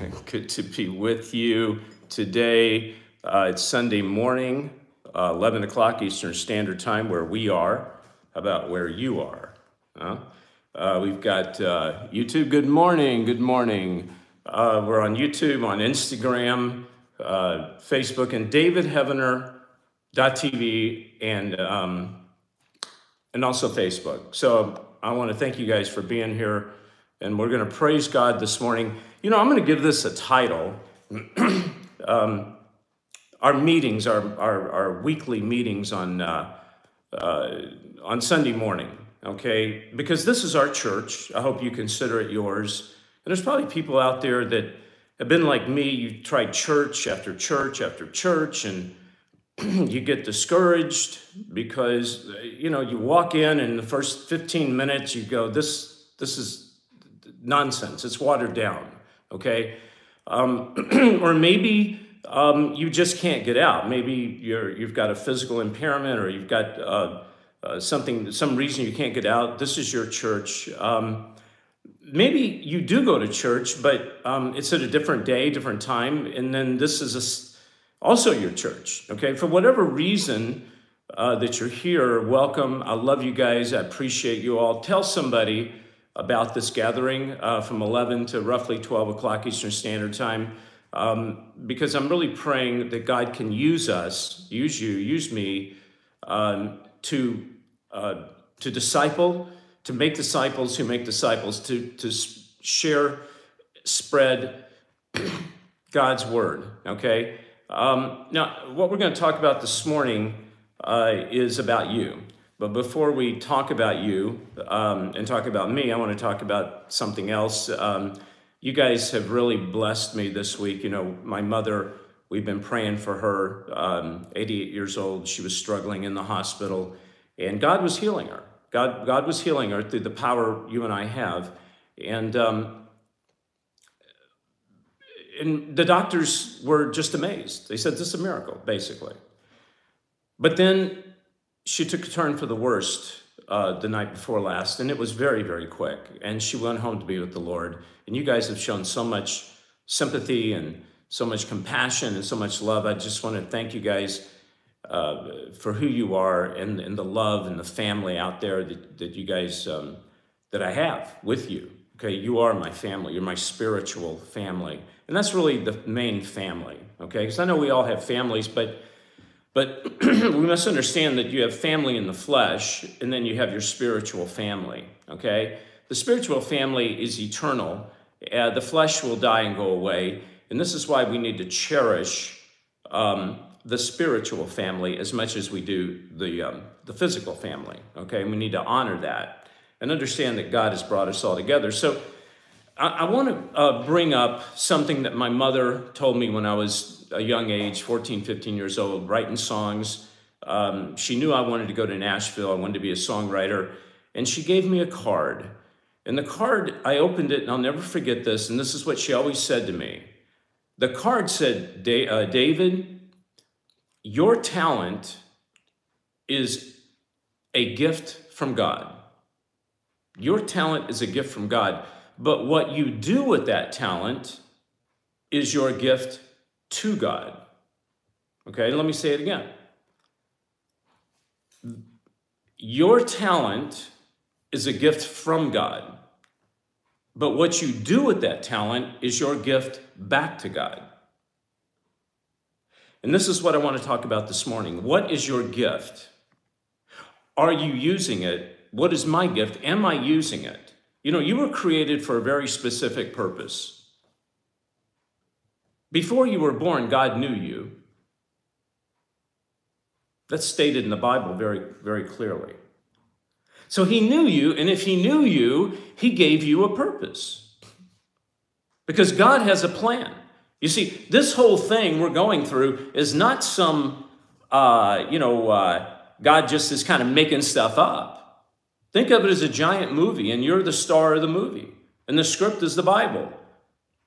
Good to be with you today. Uh, it's Sunday morning, uh, 11 o'clock Eastern Standard Time, where we are. How about where you are? Huh? Uh, we've got uh, YouTube. Good morning. Good morning. Uh, we're on YouTube, on Instagram, Facebook, and DavidHeavener.tv, and um, and also Facebook. So I want to thank you guys for being here, and we're going to praise God this morning. You know, I'm going to give this a title. um, our meetings, our, our, our, weekly meetings on, uh, uh, on Sunday morning, okay? Because this is our church. I hope you consider it yours. And there's probably people out there that have been like me. You tried church after church after church, and you get discouraged because you know you walk in and the first 15 minutes you go this this is nonsense it's watered down okay? Um, or maybe um, you just can't get out. Maybe you're, you've got a physical impairment or you've got uh, uh, something, some reason you can't get out. This is your church. Um, maybe you do go to church, but um, it's at a different day, different time, and then this is a, also your church, okay? For whatever reason, uh, that you're here, welcome. I love you guys. I appreciate you all. Tell somebody about this gathering uh, from 11 to roughly 12 o'clock Eastern Standard Time um, because I'm really praying that God can use us, use you, use me um, to, uh, to disciple, to make disciples who make disciples, to, to share, spread God's word, okay? Um, now, what we're going to talk about this morning uh, is about you. But before we talk about you um, and talk about me, I want to talk about something else. Um, you guys have really blessed me this week. You know, my mother, we've been praying for her, um, 88 years old. She was struggling in the hospital, and God was healing her. God, God was healing her through the power you and I have. And, um, and the doctors were just amazed. They said, This is a miracle, basically. But then she took a turn for the worst uh, the night before last, and it was very, very quick. And she went home to be with the Lord. And you guys have shown so much sympathy and so much compassion and so much love. I just want to thank you guys uh, for who you are and, and the love and the family out there that, that you guys, um, that I have with you. Okay, you are my family. You're my spiritual family. And that's really the main family, okay? Because I know we all have families, but but we must understand that you have family in the flesh, and then you have your spiritual family, okay? The spiritual family is eternal. Uh, the flesh will die and go away. And this is why we need to cherish um, the spiritual family as much as we do the, um, the physical family, okay? And we need to honor that and understand that God has brought us all together. So I, I want to uh, bring up something that my mother told me when I was a young age, 14, 15 years old, writing songs. Um, she knew I wanted to go to Nashville. I wanted to be a songwriter. And she gave me a card. And the card, I opened it, and I'll never forget this. And this is what she always said to me. The card said, uh, David, your talent is a gift from God. Your talent is a gift from God. But what you do with that talent is your gift to God. Okay, let me say it again. Your talent is a gift from God, but what you do with that talent is your gift back to God. And this is what I want to talk about this morning. What is your gift? Are you using it? What is my gift? Am I using it? You know, you were created for a very specific purpose. Before you were born, God knew you. That's stated in the Bible very, very clearly. So he knew you, and if he knew you, he gave you a purpose. Because God has a plan. You see, this whole thing we're going through is not some, uh, you know, uh, God just is kind of making stuff up. Think of it as a giant movie, and you're the star of the movie, and the script is the Bible.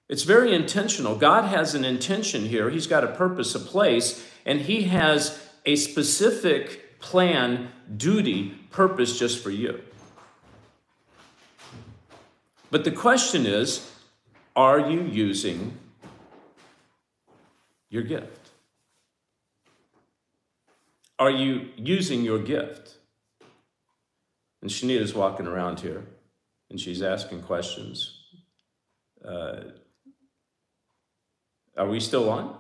It's very intentional. God has an intention here. He's got a purpose, a place, and He has a specific plan, duty, purpose just for you. But the question is Are you using your gift? Are you using your gift? And Shanita's walking around here and she's asking questions. Uh, are we still on?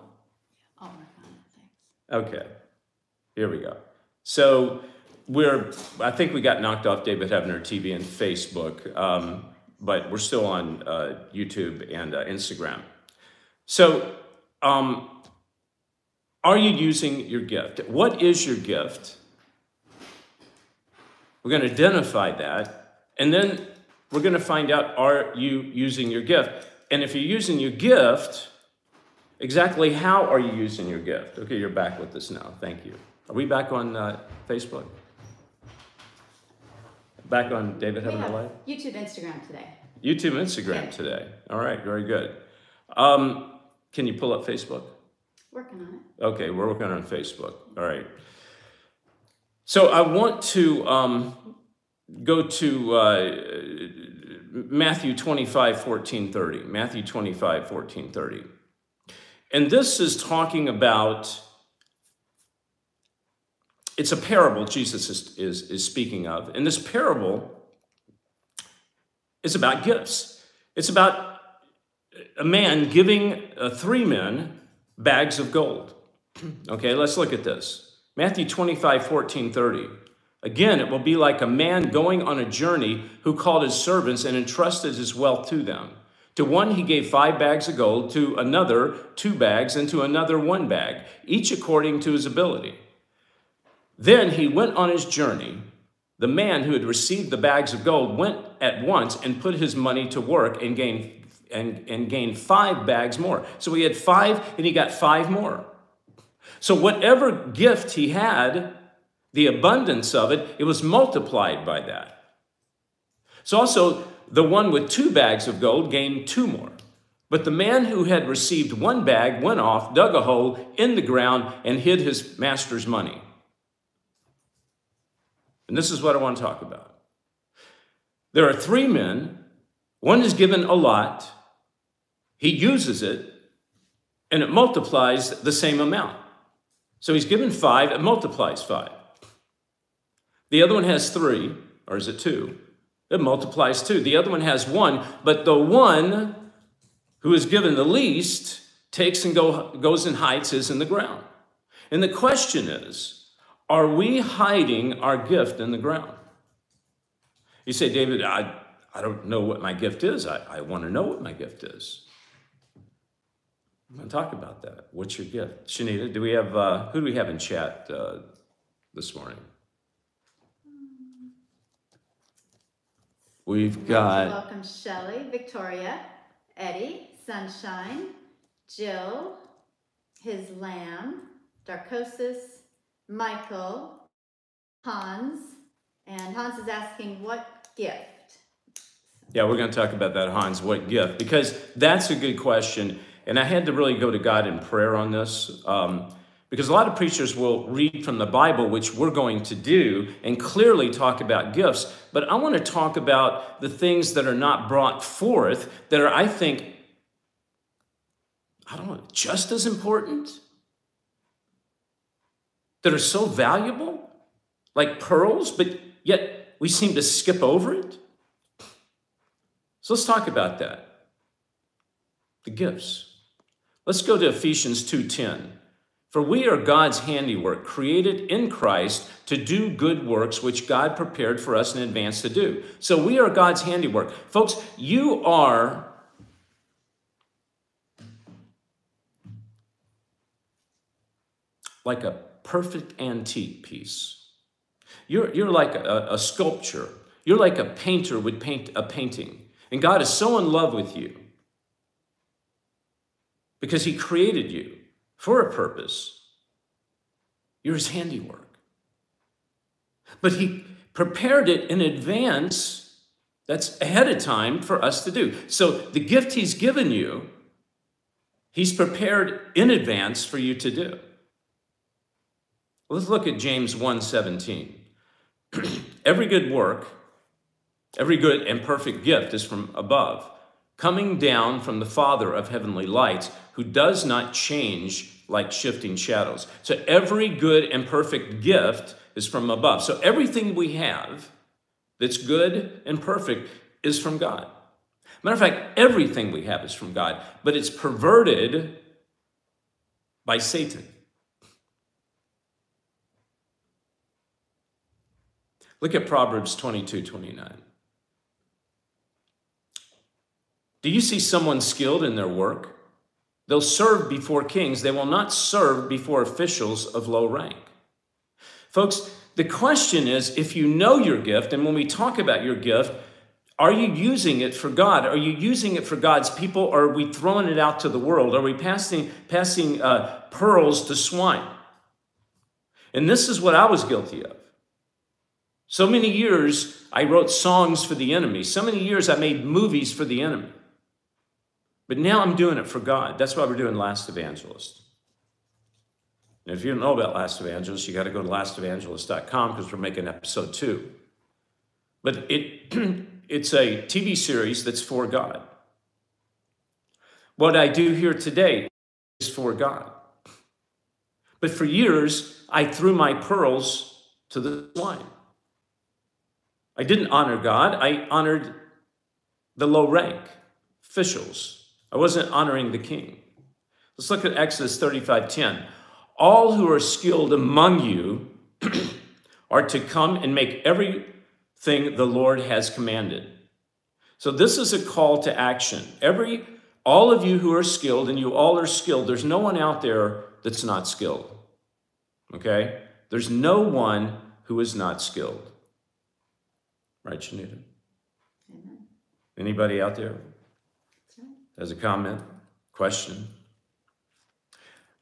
I'll work on it, thanks. Okay, here we go. So we're, I think we got knocked off David Heavener TV and Facebook, um, but we're still on uh, YouTube and uh, Instagram. So, um, are you using your gift? What is your gift? We're going to identify that, and then we're going to find out are you using your gift? And if you're using your gift, exactly how are you using your gift? Okay, you're back with us now. Thank you. Are we back on uh, Facebook? Back on David Heavener Live? YouTube, Instagram today. YouTube, Instagram Yeah. today. All right, very good. Um, can you pull up Facebook? Working on it. Okay, we're working on Facebook. All right. So I want to um, go to uh, Matthew 25, 14, 30. Matthew 25, 14, 30. And this is talking about, it's a parable Jesus is, is, is speaking of. And this parable is about gifts. It's about a man giving uh, three men bags of gold. Okay, let's look at this. Matthew 25, 14, 30. Again, it will be like a man going on a journey who called his servants and entrusted his wealth to them. To one he gave five bags of gold, to another two bags, and to another one bag, each according to his ability. Then he went on his journey. The man who had received the bags of gold went at once and put his money to work and gained and, and gained five bags more. So he had five and he got five more. So whatever gift he had, the abundance of it, it was multiplied by that. So also the one with two bags of gold gained two more. But the man who had received one bag went off, dug a hole in the ground, and hid his master's money. And this is what I want to talk about. There are three men. One is given a lot, he uses it, and it multiplies the same amount. So he's given five, and multiplies five. The other one has three, or is it two? It multiplies two. The other one has one, but the one who is given the least takes and go, goes and hides his in the ground. And the question is are we hiding our gift in the ground? You say, David, I, I don't know what my gift is. I, I want to know what my gift is. I'm going to talk about that. What's your gift? Shanita, do we have, uh, who do we have in chat uh, this morning? We've got, Welcome Shelley, Victoria, Eddie, Sunshine, Jill, his lamb, Darkosis, Michael, Hans, and Hans is asking what gift? yeah, we're going to talk about that, Hans. What gift? Because that's a good question. And I had to really go to God in prayer on this. Um, because a lot of preachers will read from the Bible, which we're going to do, and clearly talk about gifts. But I want to talk about the things that are not brought forth that are, I think, I don't know, just as important, that are so valuable, like pearls, but yet we seem to skip over it. So let's talk about that. The gifts. Let's go to Ephesians 2:10. For we are God's handiwork, created in Christ to do good works which God prepared for us in advance to do. So we are God's handiwork. Folks, you are like a perfect antique piece. You're, you're like a, a sculpture. You're like a painter would paint a painting. And God is so in love with you because He created you for a purpose. You're His handiwork. But He prepared it in advance, that's ahead of time for us to do. So the gift He's given you, He's prepared in advance for you to do. Let's look at James 1:17. every good work, every good and perfect gift is from above, coming down from the Father of heavenly lights, who does not change like shifting shadows. So every good and perfect gift is from above. So everything we have that's good and perfect is from God. Matter of fact, everything we have is from God, but it's perverted by Satan. Look at Proverbs 22 29. Do you see someone skilled in their work? They'll serve before kings, they will not serve before officials of low rank. Folks, the question is if you know your gift, and when we talk about your gift, are you using it for God? Are you using it for God's people, or are we throwing it out to the world? Are we passing, passing uh, pearls to swine? And this is what I was guilty of. So many years I wrote songs for the enemy. So many years I made movies for the enemy. But now I'm doing it for God. That's why we're doing Last Evangelist. And if you don't know about Last Evangelist, you got to go to lastevangelist.com because we're making episode two. But it, it's a TV series that's for God. What I do here today is for God. But for years, I threw my pearls to the swine. I didn't honor God, I honored the low rank officials. I wasn't honoring the king. Let's look at Exodus 35:10. All who are skilled among you are to come and make everything the Lord has commanded. So this is a call to action. Every all of you who are skilled and you all are skilled, there's no one out there that's not skilled. Okay? There's no one who is not skilled. Right, Shanita? Amen. Anybody out there? Has a comment, question?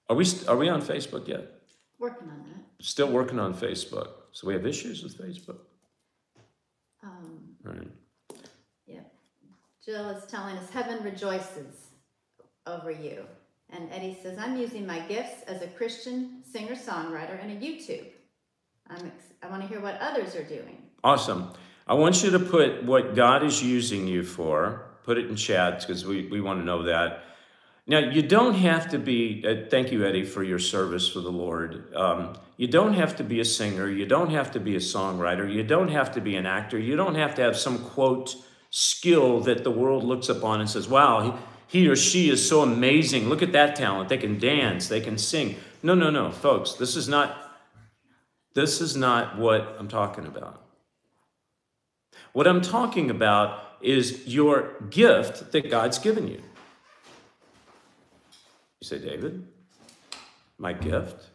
Are we, are we on Facebook yet? Working on that. Still working on Facebook. So we have issues with Facebook. Um, right. Yep. Jill is telling us heaven rejoices over you. And Eddie says, I'm using my gifts as a Christian singer songwriter and a YouTube. I'm ex- I want to hear what others are doing. Awesome. I want you to put what God is using you for, put it in chat because we, we want to know that. Now, you don't have to be, uh, thank you, Eddie, for your service for the Lord. Um, you don't have to be a singer. You don't have to be a songwriter. You don't have to be an actor. You don't have to have some quote skill that the world looks upon and says, wow, he, he or she is so amazing. Look at that talent. They can dance, they can sing. No, no, no, folks, this is not. This is not what I'm talking about. What I'm talking about is your gift that God's given you. You say, David, my gift?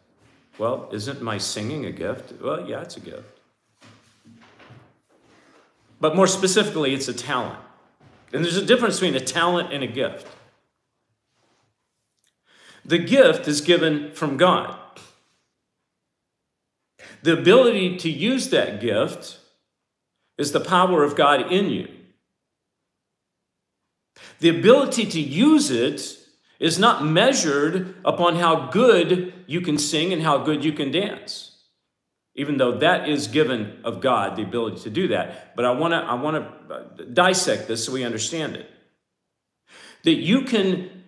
Well, isn't my singing a gift? Well, yeah, it's a gift. But more specifically, it's a talent. And there's a difference between a talent and a gift. The gift is given from God. The ability to use that gift is the power of God in you. The ability to use it is not measured upon how good you can sing and how good you can dance. Even though that is given of God, the ability to do that. But I want to I want to uh, dissect this so we understand it. That you can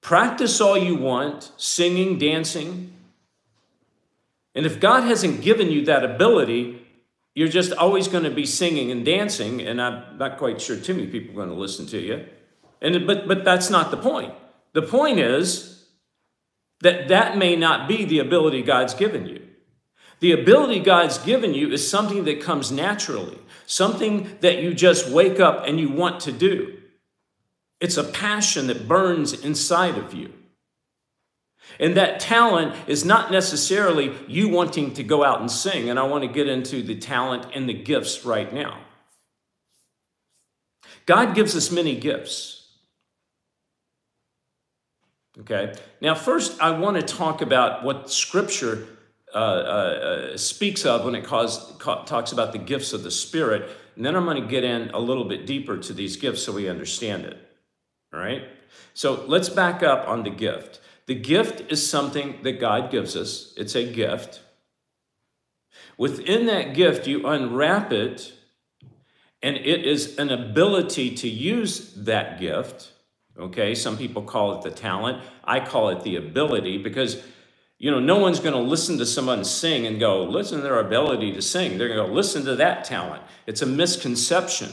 practice all you want, singing, dancing. And if God hasn't given you that ability, you're just always going to be singing and dancing, and I'm not quite sure too many people are going to listen to you. And but but that's not the point. The point is that that may not be the ability God's given you. The ability God's given you is something that comes naturally, something that you just wake up and you want to do. It's a passion that burns inside of you. And that talent is not necessarily you wanting to go out and sing. And I want to get into the talent and the gifts right now. God gives us many gifts. Okay. Now, first, I want to talk about what Scripture uh, uh, speaks of when it calls, talks about the gifts of the Spirit. And then I'm going to get in a little bit deeper to these gifts so we understand it. All right. So let's back up on the gift. The gift is something that God gives us, it's a gift. Within that gift, you unwrap it and it is an ability to use that gift. Okay, some people call it the talent. I call it the ability because you know, no one's going to listen to someone sing and go, listen to their ability to sing. They're going to go, listen to that talent. It's a misconception.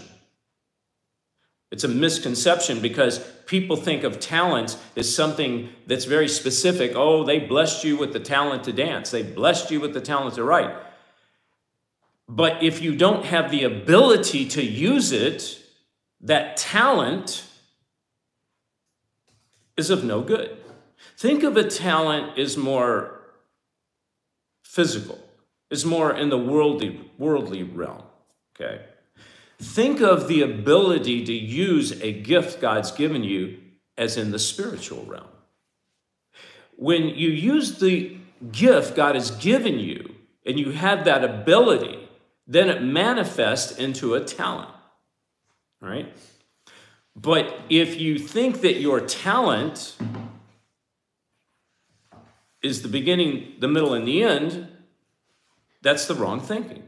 It's a misconception because people think of talents as something that's very specific. Oh, they blessed you with the talent to dance, they blessed you with the talent to write. But if you don't have the ability to use it, that talent is of no good. Think of a talent as more physical, is more in the worldly, worldly realm. Okay. Think of the ability to use a gift God's given you as in the spiritual realm. When you use the gift God has given you and you have that ability, then it manifests into a talent. Right? But if you think that your talent is the beginning, the middle, and the end, that's the wrong thinking.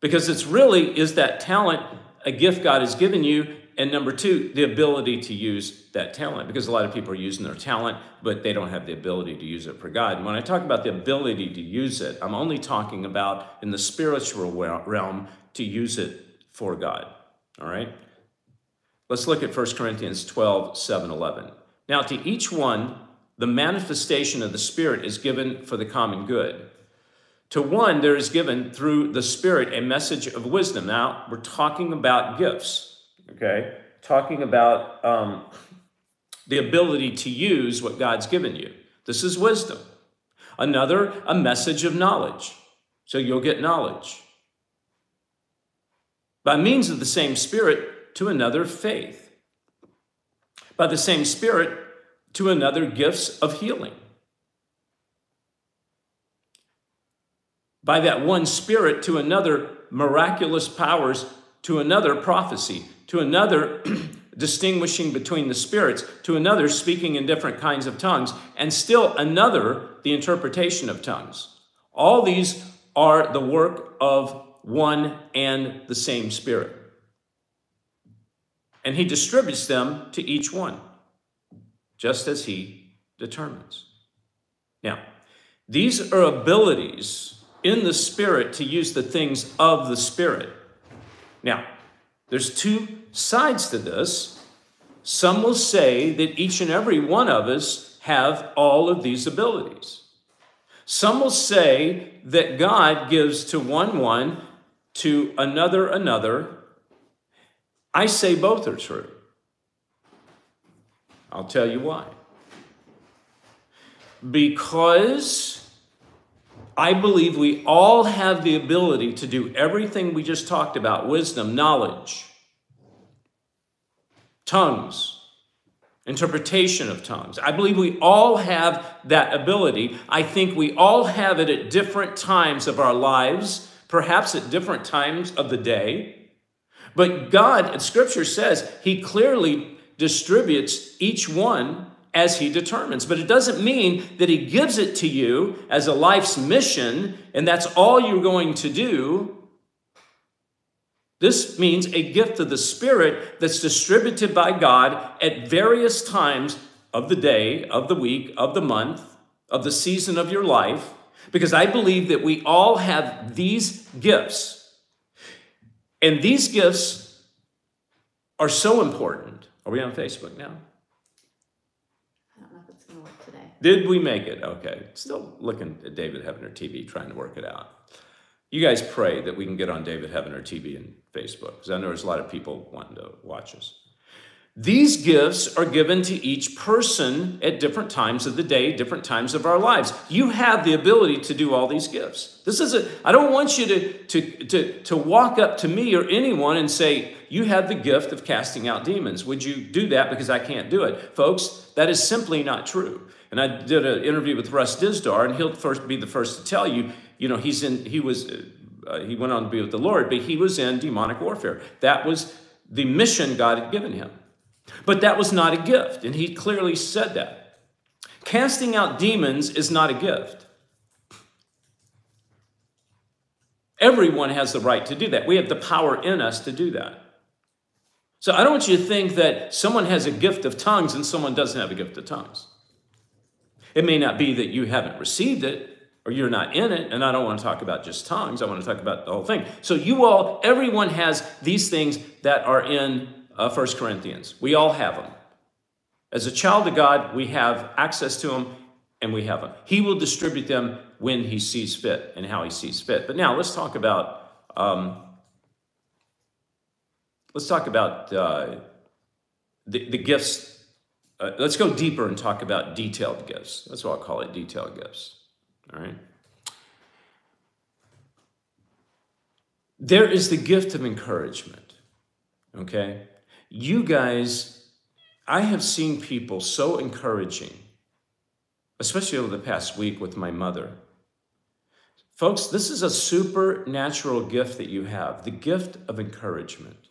Because it's really is that talent a gift God has given you, and number two, the ability to use that talent. Because a lot of people are using their talent, but they don't have the ability to use it for God. And when I talk about the ability to use it, I'm only talking about in the spiritual realm to use it for God. All right? Let's look at 1 Corinthians 12, 7, 11. Now, to each one, the manifestation of the Spirit is given for the common good. To one, there is given through the Spirit a message of wisdom. Now, we're talking about gifts, okay? Talking about um, the ability to use what God's given you. This is wisdom. Another, a message of knowledge. So you'll get knowledge. By means of the same Spirit, to another, faith. By the same Spirit, to another, gifts of healing by that one Spirit to another miraculous powers, to another prophecy, to another distinguishing between the spirits, to another speaking in different kinds of tongues, and still another the interpretation of tongues. All these are the work of one and the same Spirit. And He distributes them to each one, just as He determines. Now, these are abilities in the Spirit to use the things of the Spirit. Now, there's two sides to this. Some will say that each and every one of us have all of these abilities. Some will say that God gives to one one, to another another. I say both are true. I'll tell you why. Because I believe we all have the ability to do everything we just talked about wisdom, knowledge, tongues, interpretation of tongues. I believe we all have that ability. I think we all have it at different times of our lives, perhaps at different times of the day. But God, Scripture says, He clearly distributes each one as he determines. But it doesn't mean that he gives it to you as a life's mission and that's all you're going to do. This means a gift of the Spirit that's distributed by God at various times of the day, of the week, of the month, of the season of your life, because I believe that we all have these gifts. And these gifts are so important. Are we on Facebook now? I don't know if it's going to work today. Did we make it? Okay. Still looking at David Heavener TV, trying to work it out. You guys pray that we can get on David Heavener TV and Facebook, because I know there's a lot of people wanting to watch us. These gifts are given to each person at different times of the day, different times of our lives. You have the ability to do all these gifts. This is a, I don't want you to, to, to, to walk up to me or anyone and say, You have the gift of casting out demons. Would you do that because I can't do it? Folks, that is simply not true. And I did an interview with Russ Dizdar, and he'll first be the first to tell you, you know, he's in, he was, uh, he went on to be with the Lord, but he was in demonic warfare. That was the mission God had given him. But that was not a gift, and he clearly said that. Casting out demons is not a gift. Everyone has the right to do that. We have the power in us to do that. So I don't want you to think that someone has a gift of tongues and someone doesn't have a gift of tongues. It may not be that you haven't received it or you're not in it, and I don't want to talk about just tongues. I want to talk about the whole thing. So you all, everyone has these things that are in uh, 1 Corinthians. We all have them. As a child of God, we have access to them and we have them. He will distribute them when he sees fit and how he sees fit. But now let's talk about um, let's talk about uh, the, the gifts. Uh, let's go deeper and talk about detailed gifts. That's what I'll call it, detailed gifts. All right. There is the gift of encouragement. Okay. You guys, I have seen people so encouraging, especially over the past week with my mother. Folks, this is a supernatural gift that you have the gift of encouragement.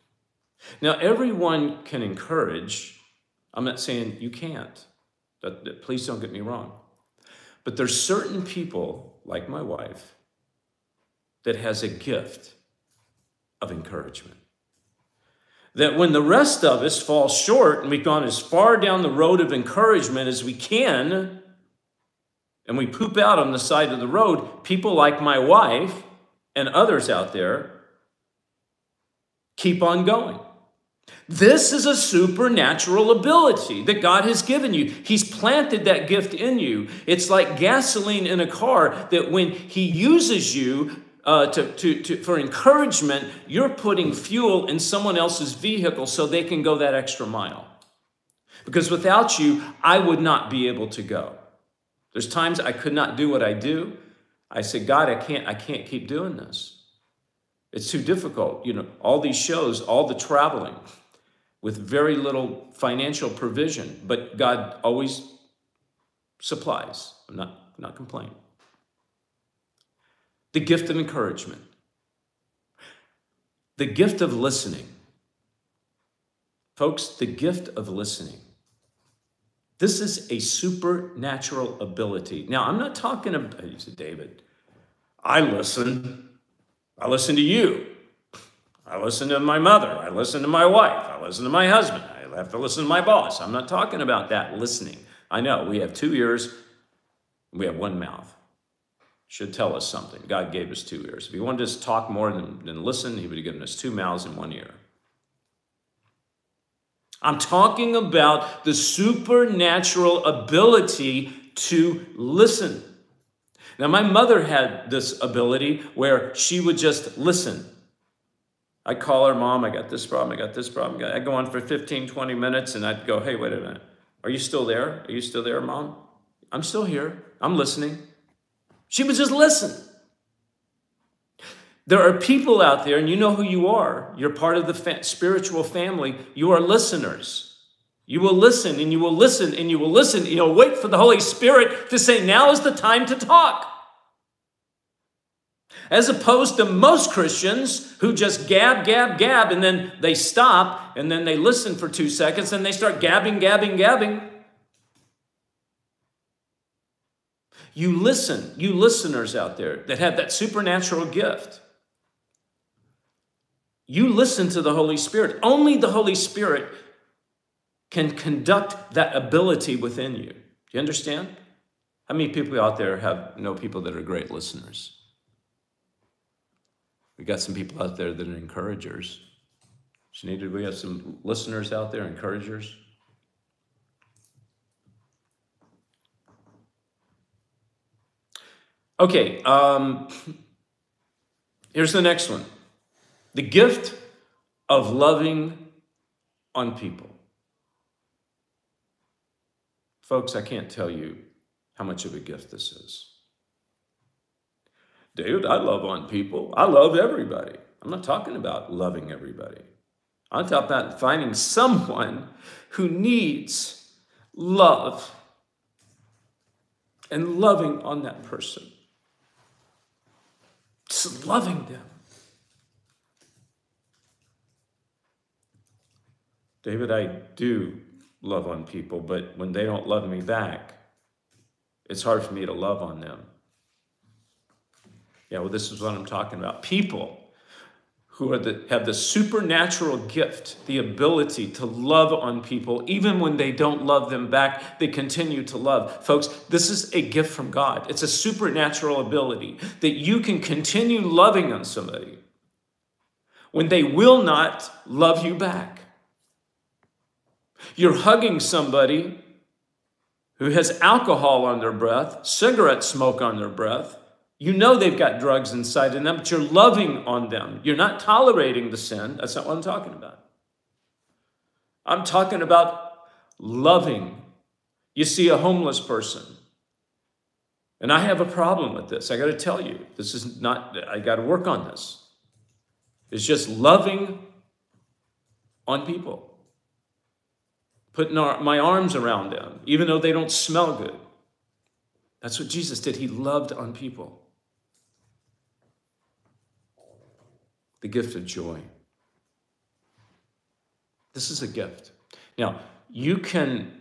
Now, everyone can encourage. I'm not saying you can't. Please don't get me wrong. But there's certain people, like my wife, that has a gift of encouragement. That when the rest of us fall short and we've gone as far down the road of encouragement as we can, and we poop out on the side of the road, people like my wife and others out there keep on going. This is a supernatural ability that God has given you. He's planted that gift in you. It's like gasoline in a car that when He uses you uh, to, to, to, for encouragement, you're putting fuel in someone else's vehicle so they can go that extra mile. Because without you, I would not be able to go. There's times I could not do what I do. I said, God, I can't, I can't keep doing this. It's too difficult. You know, all these shows, all the traveling with very little financial provision, but God always supplies. I'm not, not complaining. The gift of encouragement, the gift of listening. Folks, the gift of listening. This is a supernatural ability. Now, I'm not talking about, you said, David, I listen. I listen to you. I listen to my mother. I listen to my wife. I listen to my husband. I have to listen to my boss. I'm not talking about that listening. I know we have two ears, we have one mouth. Should tell us something. God gave us two ears. If he wanted us to talk more than, than listen, he would have given us two mouths and one ear. I'm talking about the supernatural ability to listen. Now, my mother had this ability where she would just listen. I'd call her, Mom, I got this problem, I got this problem. I'd go on for 15, 20 minutes and I'd go, Hey, wait a minute. Are you still there? Are you still there, Mom? I'm still here. I'm listening. She would just listen. There are people out there, and you know who you are. You're part of the fa- spiritual family. You are listeners. You will listen and you will listen and you will listen. You know, wait for the Holy Spirit to say, Now is the time to talk. As opposed to most Christians who just gab, gab, gab, and then they stop and then they listen for two seconds and they start gabbing, gabbing, gabbing. You listen, you listeners out there that have that supernatural gift. You listen to the Holy Spirit. Only the Holy Spirit can conduct that ability within you. Do you understand? How many people out there have know people that are great listeners? We got some people out there that are encouragers. Shanita, do we have some listeners out there, encouragers? Okay, um, here's the next one the gift of loving on people. Folks, I can't tell you how much of a gift this is. David, I love on people. I love everybody. I'm not talking about loving everybody. I'm talking about finding someone who needs love and loving on that person. Just loving them. David, I do love on people, but when they don't love me back, it's hard for me to love on them. Yeah, well, this is what I'm talking about. People who the, have the supernatural gift, the ability to love on people, even when they don't love them back, they continue to love. Folks, this is a gift from God. It's a supernatural ability that you can continue loving on somebody when they will not love you back. You're hugging somebody who has alcohol on their breath, cigarette smoke on their breath. You know they've got drugs inside of them, but you're loving on them. You're not tolerating the sin. That's not what I'm talking about. I'm talking about loving. You see a homeless person, and I have a problem with this. I got to tell you, this is not, I got to work on this. It's just loving on people putting our, my arms around them, even though they don't smell good. That's what Jesus did. He loved on people. The gift of joy. This is a gift. Now, you can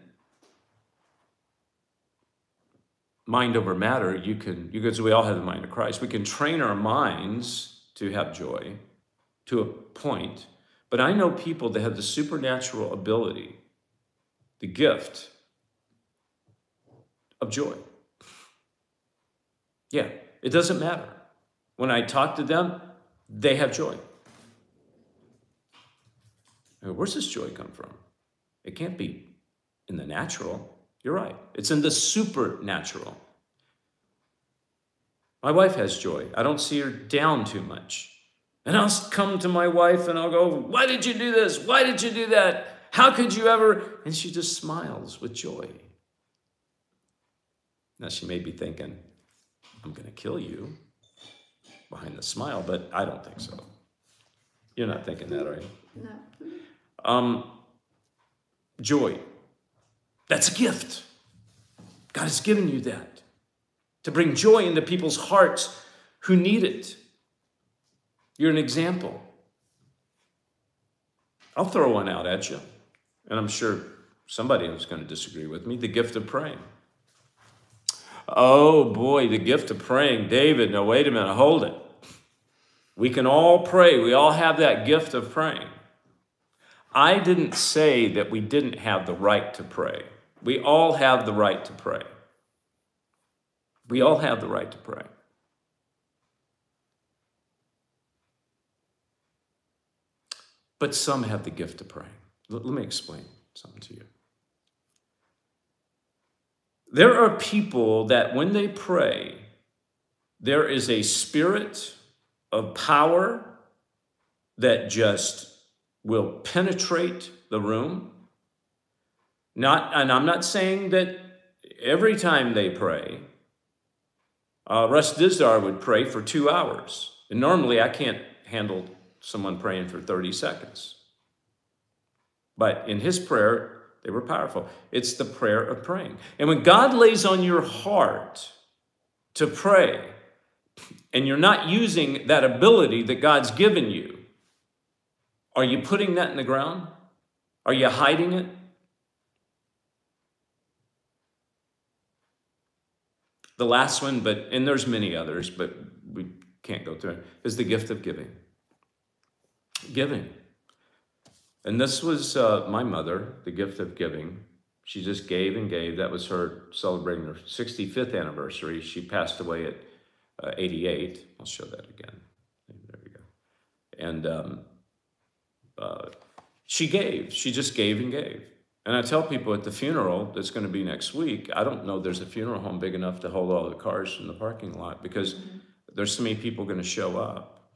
mind over matter, you can, because we all have the mind of Christ, we can train our minds to have joy to a point. But I know people that have the supernatural ability the gift of joy. Yeah, it doesn't matter. When I talk to them, they have joy. Where's this joy come from? It can't be in the natural. You're right. It's in the supernatural. My wife has joy. I don't see her down too much. And I'll come to my wife and I'll go, Why did you do this? Why did you do that? How could you ever? And she just smiles with joy. Now she may be thinking, I'm going to kill you behind the smile, but I don't think so. You're not thinking that, are you? No. Um, joy. That's a gift. God has given you that to bring joy into people's hearts who need it. You're an example. I'll throw one out at you and I'm sure somebody is going to disagree with me, the gift of praying. Oh boy, the gift of praying. David, no, wait a minute, hold it. We can all pray. We all have that gift of praying. I didn't say that we didn't have the right to pray. We all have the right to pray. We all have the right to pray. But some have the gift of praying. Let me explain something to you. There are people that when they pray, there is a spirit of power that just will penetrate the room. Not, and I'm not saying that every time they pray, uh, Russ Dizdar would pray for two hours. And normally I can't handle someone praying for 30 seconds. But in his prayer, they were powerful. It's the prayer of praying. And when God lays on your heart to pray, and you're not using that ability that God's given you, are you putting that in the ground? Are you hiding it? The last one, but and there's many others, but we can't go through it, is the gift of giving. Giving. And this was uh, my mother, the gift of giving. She just gave and gave. That was her celebrating her 65th anniversary. She passed away at uh, 88. I'll show that again. There we go. And um, uh, she gave. She just gave and gave. And I tell people at the funeral that's going to be next week, I don't know there's a funeral home big enough to hold all the cars in the parking lot because mm-hmm. there's so many people going to show up.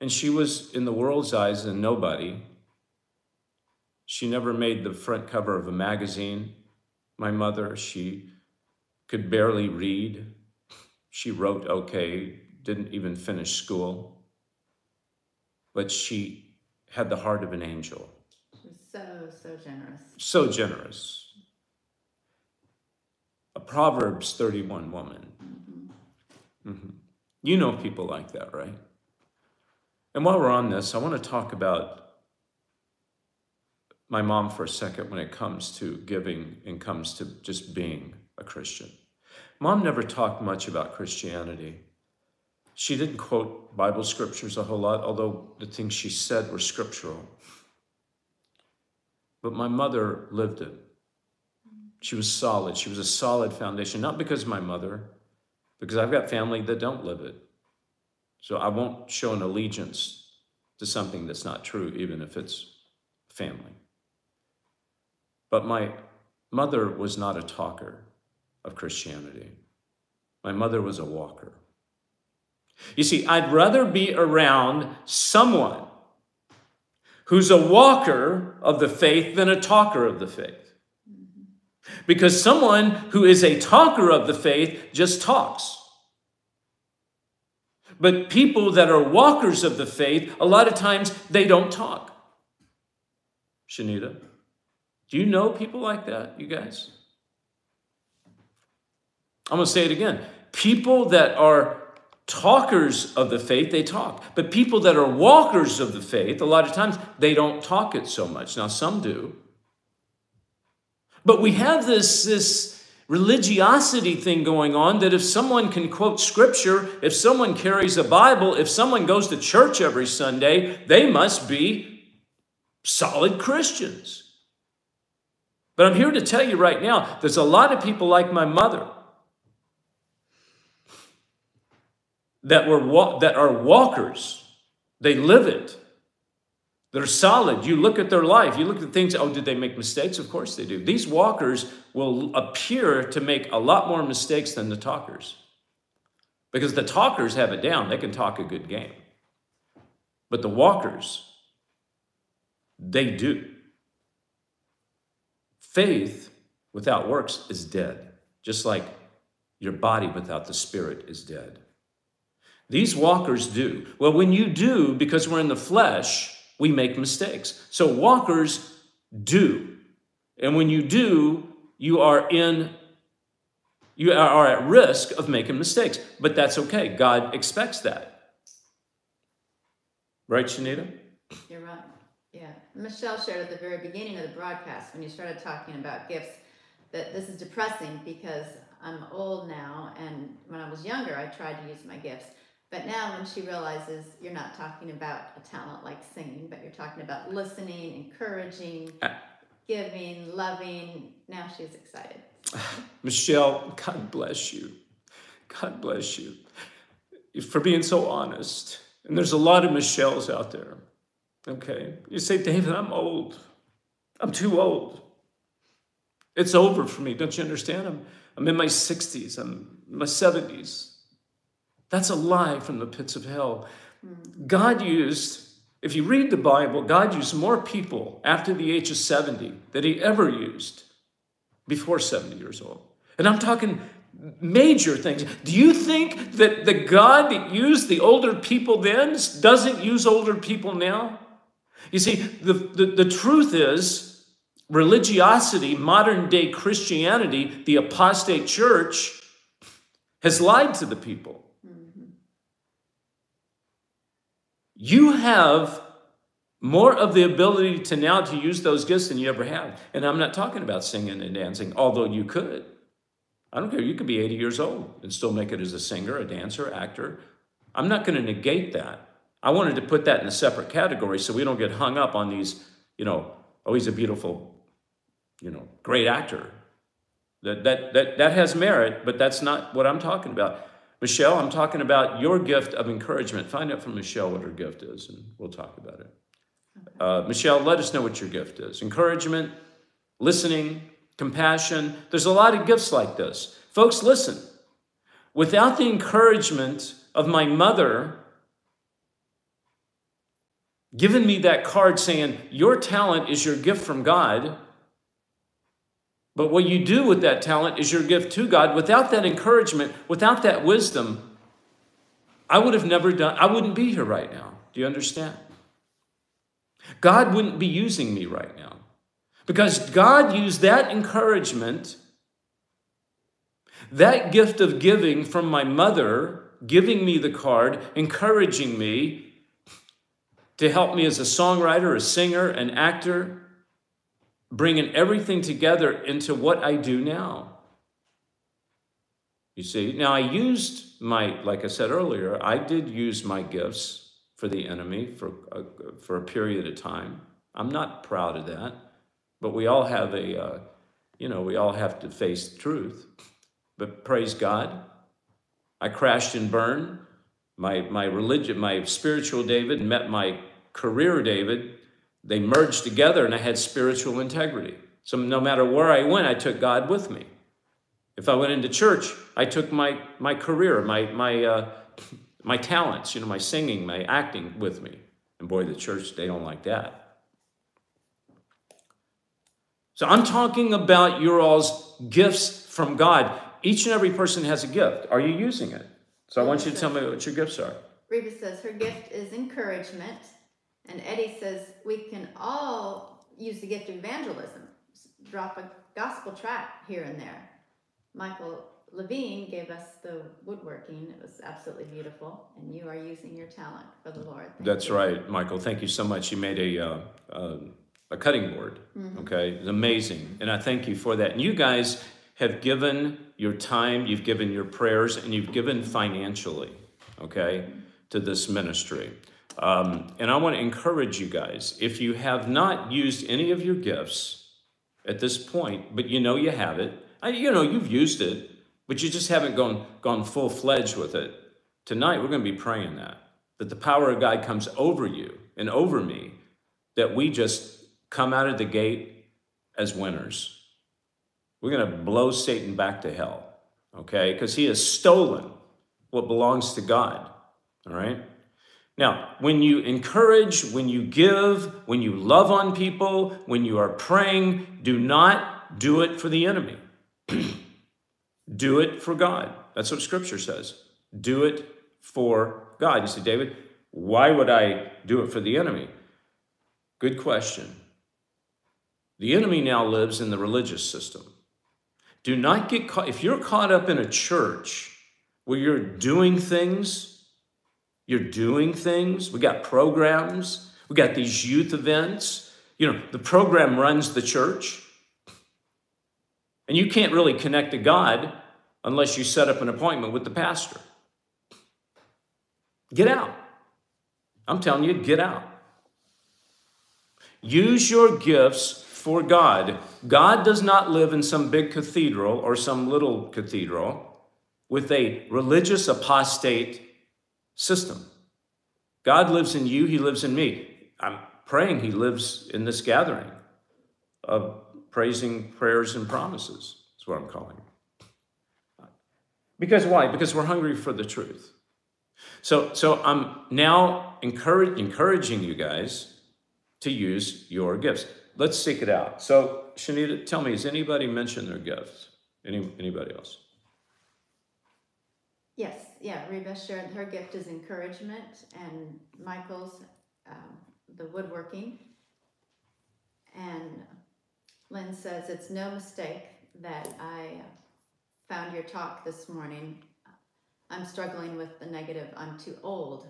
And she was, in the world's eyes, a nobody she never made the front cover of a magazine. My mother, she could barely read. She wrote okay, didn't even finish school. But she had the heart of an angel. She was so, so generous. So generous. A Proverbs 31 woman. Mm-hmm. Mm-hmm. You know people like that, right? And while we're on this, I want to talk about my mom for a second when it comes to giving and comes to just being a Christian. Mom never talked much about Christianity. she didn't quote Bible scriptures a whole lot, although the things she said were scriptural. But my mother lived it. She was solid. She was a solid foundation, not because my mother, because I've got family that don't live it. So I won't show an allegiance to something that's not true, even if it's family. But my mother was not a talker of Christianity. My mother was a walker. You see, I'd rather be around someone who's a walker of the faith than a talker of the faith. Because someone who is a talker of the faith just talks. But people that are walkers of the faith, a lot of times they don't talk. Shanita, do you know people like that, you guys? I'm going to say it again. People that are talkers of the faith, they talk. But people that are walkers of the faith, a lot of times they don't talk it so much. Now, some do. But we have this, this religiosity thing going on that if someone can quote scripture, if someone carries a Bible, if someone goes to church every Sunday, they must be solid Christians. But I'm here to tell you right now there's a lot of people like my mother that, were, that are walkers, they live it. They're solid. You look at their life, you look at things, oh, did they make mistakes? Of course they do. These walkers will appear to make a lot more mistakes than the talkers. Because the talkers have it down, they can talk a good game. But the walkers, they do. Faith without works is dead, just like your body without the spirit is dead. These walkers do. Well, when you do, because we're in the flesh, we make mistakes. So walkers do. And when you do, you are in you are at risk of making mistakes, but that's okay. God expects that. Right, Shanita? You're right. Yeah. Michelle shared at the very beginning of the broadcast when you started talking about gifts that this is depressing because I'm old now, and when I was younger, I tried to use my gifts. But now, when she realizes you're not talking about a talent like singing, but you're talking about listening, encouraging, uh, giving, loving, now she's excited. Michelle, God bless you. God bless you for being so honest. And there's a lot of Michelles out there. Okay. You say, David, I'm old. I'm too old. It's over for me. Don't you understand? I'm, I'm in my 60s, I'm in my 70s. That's a lie from the pits of hell. Hmm. God used, if you read the Bible, God used more people after the age of 70 than he ever used before 70 years old. And I'm talking major things. Do you think that the God that used the older people then doesn't use older people now? You see, the, the, the truth is, religiosity, modern day Christianity, the apostate church, has lied to the people. You have more of the ability to now to use those gifts than you ever have. And I'm not talking about singing and dancing, although you could. I don't care. You could be 80 years old and still make it as a singer, a dancer, actor. I'm not going to negate that. I wanted to put that in a separate category so we don't get hung up on these, you know, oh, he's a beautiful, you know, great actor. That, that, that, that has merit, but that's not what I'm talking about. Michelle, I'm talking about your gift of encouragement. Find out from Michelle what her gift is, and we'll talk about it. Uh, Michelle, let us know what your gift is encouragement, listening, compassion. There's a lot of gifts like this. Folks, listen. Without the encouragement of my mother giving me that card saying, Your talent is your gift from God but what you do with that talent is your gift to God. Without that encouragement, without that wisdom, I would have never done, I wouldn't be here right now. Do you understand? God wouldn't be using me right now. Because God used that encouragement, that gift of giving from my mother, giving me the card, encouraging me to help me as a songwriter, a singer, an actor, bringing everything together into what I do now. You see, now I used my, like I said earlier, I did use my gifts for the enemy for a, for a period of time. I'm not proud of that, but we all have a, uh, you know, we all have to face truth. But praise God, I crashed and burned. My my religion, my spiritual David met my career David. They merged together, and I had spiritual integrity. So no matter where I went, I took God with me. If I went into church, I took my, my career, my, my, uh, my talents, you know, my singing, my acting with me. And boy, the church, they don't like that. So I'm talking about your all's gifts from God. Each and every person has a gift. Are you using it? So I want you to tell me what your gifts are. Reba says her gift is encouragement. And Eddie says we can all use the gift of evangelism. Drop a gospel track here and there. Michael Levine gave us the woodworking. It was absolutely beautiful, and you are using your talent for the Lord. Thank That's you. right, Michael. Thank you so much. You made a uh, uh, a cutting board. Mm-hmm. Okay, it's amazing, and I thank you for that. And you guys have given your time, you've given your prayers, and you've given financially. Okay, to this ministry. Um, and I want to encourage you guys if you have not used any of your gifts at this point, but you know you have it I, you know, you've used it, but you just haven't gone, gone full fledged with it. Tonight, we're going to be praying that, that the power of God comes over you and over me, that we just come out of the gate as winners. We're going to blow Satan back to hell, okay? Because he has stolen what belongs to God, all right? Now, when you encourage, when you give, when you love on people, when you are praying, do not do it for the enemy. do it for God. That's what Scripture says. Do it for God. You say, David, why would I do it for the enemy? Good question. The enemy now lives in the religious system. Do not get caught, if you're caught up in a church where you're doing things, you're doing things, we got programs, we got these youth events. You know, the program runs the church. And you can't really connect to God unless you set up an appointment with the pastor. Get out. I'm telling you, get out. Use your gifts for God. God does not live in some big cathedral or some little cathedral with a religious apostate system. God lives in you, He lives in me. I'm praying He lives in this gathering of praising prayers and promises, is what I'm calling it. Because why? Because we're hungry for the truth. So, so I'm now encourage, encouraging you guys to use your gifts. Let's seek it out. So, Shanita, tell me, has anybody mentioned their gifts? Any, anybody else? Yes, yeah. Reba shared her gift is encouragement, and Michael's um, the woodworking, and Lynn says, It's no mistake that I found your talk this morning. I'm struggling with the negative, I'm too old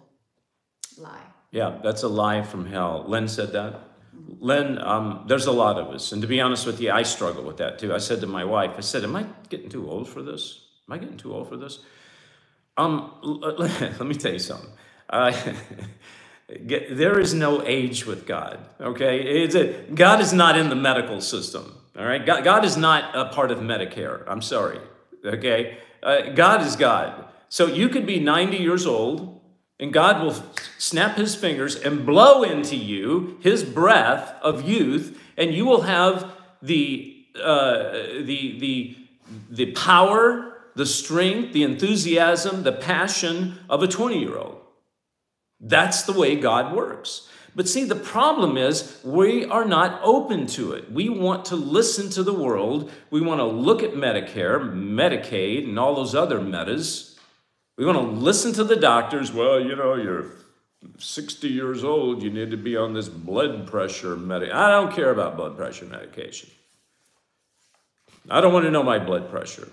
lie. Yeah, that's a lie from hell. Lynn said that. Mm-hmm. Lynn, um, there's a lot of us. And to be honest with you, I struggle with that too. I said to my wife, I said, Am I getting too old for this? Am I getting too old for this? Um, let me tell you something. Uh, there is no age with God, okay? A, God is not in the medical system, all right? God, God is not a part of Medicare. I'm sorry, okay? Uh, God is God. So you could be 90 years old, and God will snap his fingers and blow into you his breath of youth, and you will have the, uh, the, the, the power, the strength, the enthusiasm, the passion of a 20 year old. That's the way God works. But see, the problem is we are not open to it. We want to listen to the world. We want to look at Medicare, Medicaid, and all those other metas. We want to listen to the doctors. Well, you know, you're 60 years old, you need to be on this blood pressure medication. I don't care about blood pressure medication. I don't want to know my blood pressure.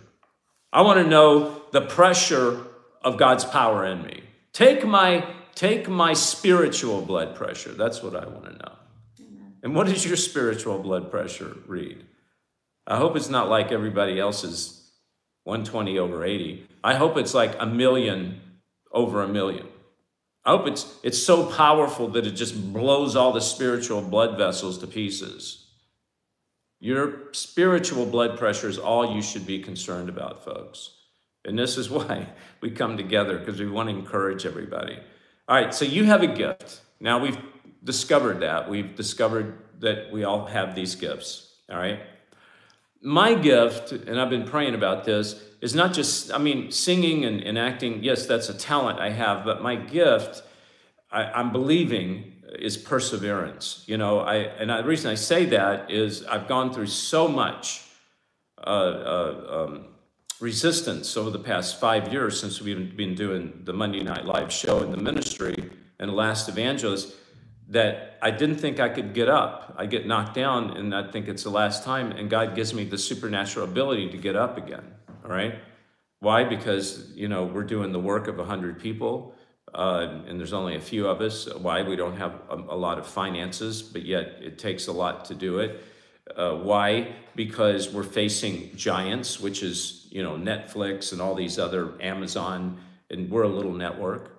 I want to know the pressure of God's power in me. Take my Take my spiritual blood pressure. That's what I want to know. And what does your spiritual blood pressure read? I hope it's not like everybody else's 120 over 80. I hope it's like a million over a million. I hope it's, it's so powerful that it just blows all the spiritual blood vessels to pieces. Your spiritual blood pressure is all you should be concerned about, folks. And this is why we come together because we want to encourage everybody. All right, so you have a gift. Now we've discovered that. We've discovered that we all have these gifts. All right. My gift, and I've been praying about this, is not just, I mean, singing and, and acting, yes, that's a talent I have, but my gift, I, I'm believing is perseverance. You know, I and the reason I say that is I've gone through so much uh, uh, um, resistance over the past five years since we've been doing the Monday Night Live show in the ministry and Last Evangelist that I didn't think I could get up. I get knocked down and I think it's the last time, and God gives me the supernatural ability to get up again. All right. Why? Because, you know, we're doing the work of a 100 people uh, and there's only a few of us. Why? We don't have a, a, lot of finances, but yet it takes a lot to do it. Uh, why? Because we're facing giants, which is, you know, Netflix and all these other Amazon, and we're a little network.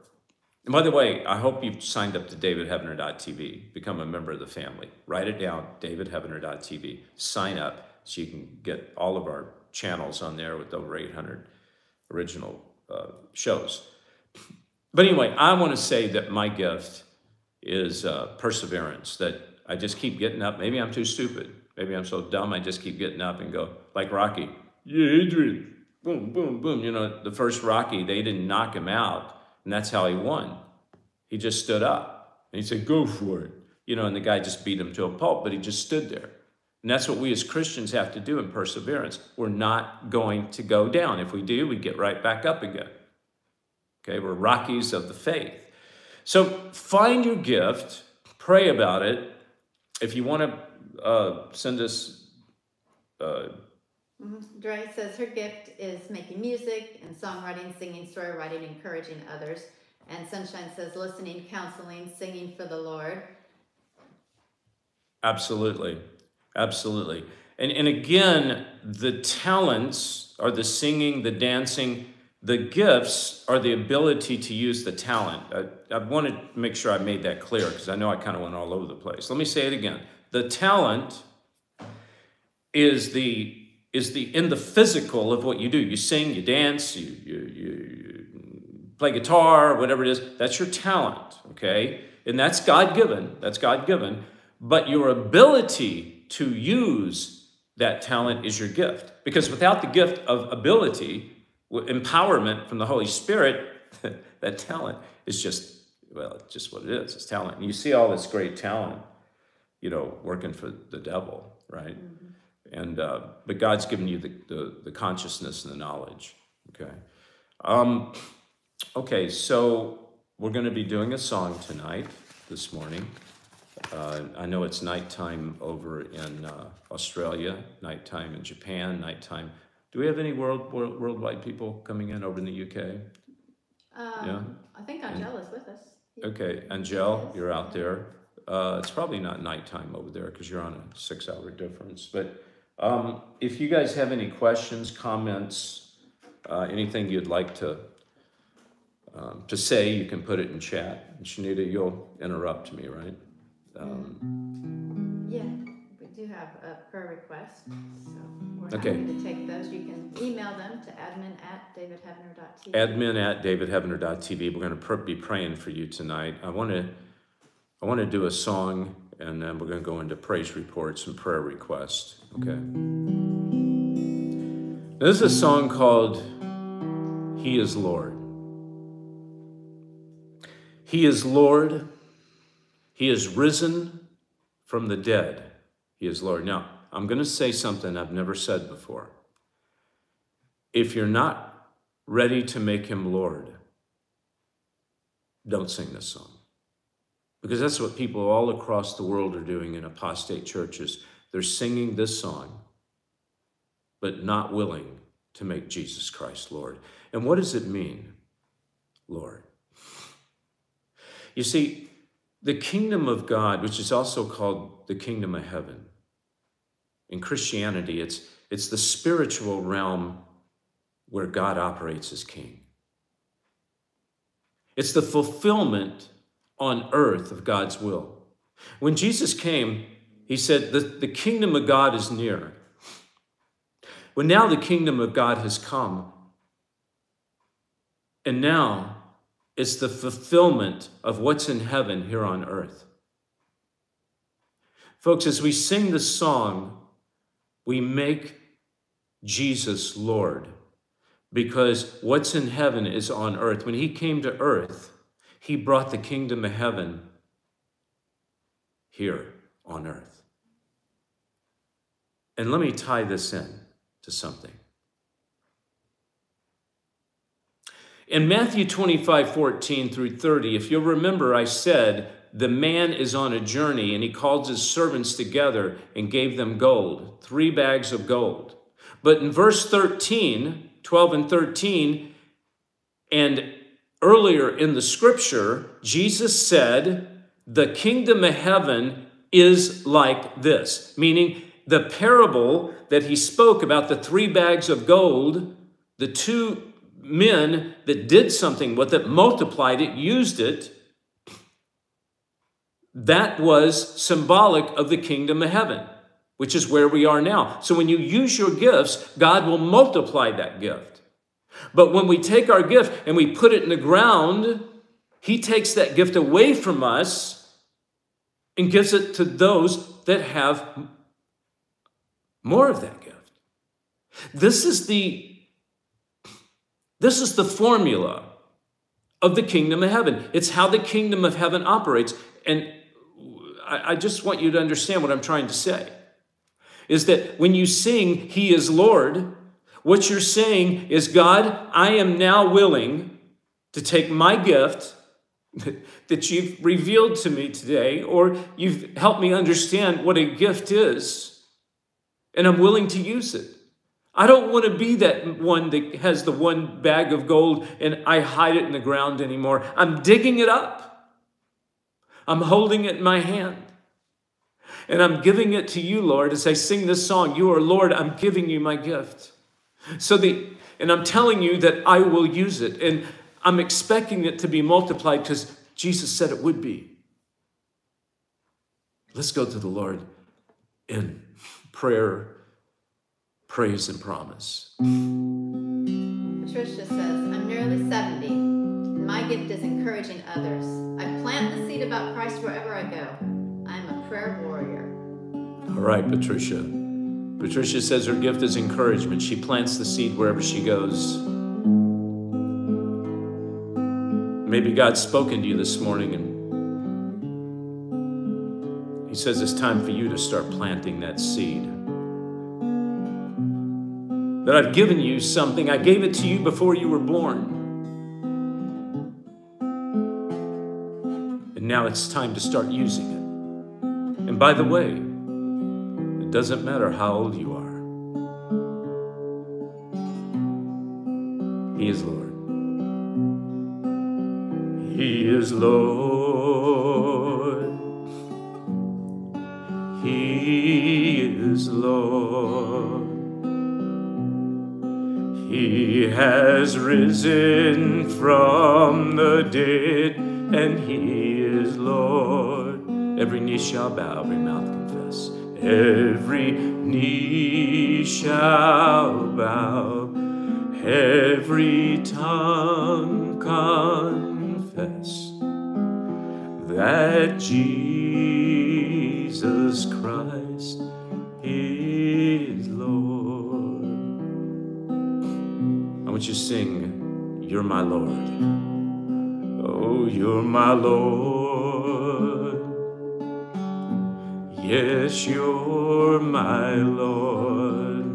And by the way, I hope you've signed up to davidheavener.tv, become a member of the family. Write it down, davidheavener.tv. Sign up so you can get all of our channels on there with over 800 original uh, shows. But anyway, I want to say that my gift is uh, perseverance, that I just keep getting up. Maybe I'm too stupid. Maybe I'm so dumb, I just keep getting up and go, like Rocky, yeah, Adrian, boom, boom, boom. You know, the first Rocky, they didn't knock him out, and that's how he won. He just stood up and he said, go for it. You know, and the guy just beat him to a pulp, but he just stood there. And that's what we as Christians have to do in perseverance. We're not going to go down. If we do, we get right back up again. Okay, we're Rockies of the faith. So find your gift, pray about it. If you want to uh, send us. Uh, mm-hmm. Dre says her gift is making music and songwriting, singing, story writing, encouraging others. And Sunshine says listening, counseling, singing for the Lord. Absolutely. Absolutely. And, and again, the talents are the singing, the dancing, the gifts are the ability to use the talent. I, I want to make sure I made that clear because I know I kind of went all over the place. Let me say it again. The talent is the is the in the physical of what you do. You sing, you dance, you, you, you play guitar, whatever it is. That's your talent, okay? And that's God given. That's God given. But your ability to use that talent is your gift. Because without the gift of ability, empowerment from the Holy Spirit, that talent is just, well, it's just what it is. It's talent. And you see all this great talent, you know, working for the devil, right? Mm-hmm. And, uh, but God's given you the, the, the, consciousness and the knowledge, okay? Um, okay, so we're going to be doing a song tonight, this morning. Uh, I know it's nighttime over in uh, Australia, nighttime in Japan, nighttime do we have any world, world worldwide people coming in over in the UK? Um, yeah? I think Angel is with us. Okay, Angel, you're out there. Uh, it's probably not nighttime over there because you're on a six hour difference. But um, if you guys have any questions, comments, uh, anything you'd like to um, to say, you can put it in chat. Shanita, you'll interrupt me, right? Um, do have a prayer request. So. We're okay. happy to take those. You can email them to admin at davidheavener.tv. Admin at davidheavener.tv. We're going to be praying for you tonight. I want to I want to do a song, and then we're going to go into praise reports and prayer requests. Okay. This is a song called He is Lord. He is Lord. He is risen from the dead. He is Lord. Now, I'm going to say something I've never said before. If you're not ready to make him Lord, don't sing this song. Because that's what people all across the world are doing in apostate churches. They're singing this song, but not willing to make Jesus Christ Lord. And what does it mean, Lord? You see, the kingdom of God, which is also called the kingdom of heaven, in Christianity, it's, it's the spiritual realm where God operates as king. It's the fulfillment on earth of God's will. When Jesus came, he said, the, the kingdom of God is near. Well, now the kingdom of God has come. And now it's the fulfillment of what's in heaven here on earth. Folks, as we sing the song, we make Jesus Lord because what's in heaven is on earth. When he came to earth, he brought the kingdom of heaven here on earth. And let me tie this in to something. In Matthew 25, 14 through 30, if you'll remember, I said, the man is on a journey and he called his servants together and gave them gold, three bags of gold. But in verse 13, 12 and 13, and earlier in the scripture, Jesus said, The kingdom of heaven is like this, meaning the parable that he spoke about the three bags of gold, the two men that did something with it, multiplied it, used it, that was symbolic of the kingdom of heaven, which is where we are now. So when you use your gifts, God will multiply that gift. But when we take our gift and we put it in the ground, He takes that gift away from us and gives it to those that have more of that gift. This is the this is the formula of the kingdom of heaven. It's how the kingdom of heaven operates. And I, I just want you to understand what I'm trying to say. Is that when you sing, He is Lord, what you're saying is, God, I am now willing to take my gift that you've revealed to me today, or you've helped me understand what a gift is, and I'm willing to use it. I don't want to be that one that has the one bag of gold and I hide it in the ground anymore. I'm digging it up. I'm holding it in my hand. And I'm giving it to you, Lord, as I sing this song. You are Lord, I'm giving you my gift. So the and I'm telling you that I will use it. And I'm expecting it to be multiplied because Jesus said it would be. Let's go to the Lord in prayer praise and promise. Patricia says, I'm nearly 70. And my gift is encouraging others. I plant the seed about Christ wherever I go. I'm a prayer warrior. All right, Patricia. Patricia says her gift is encouragement. She plants the seed wherever she goes. Maybe God's spoken to you this morning and He says it's time for you to start planting that seed that I've given you something. I gave it to you before you were born. Now it's time to start using it. And by the way, it doesn't matter how old you are, He is Lord. He is Lord. He is Lord. He has risen from the dead, and He. Every knee shall bow, every mouth confess. Every knee shall bow, every tongue confess that Jesus Christ is Lord. I want you to sing, You're my Lord. Oh, you're my Lord. My Lord.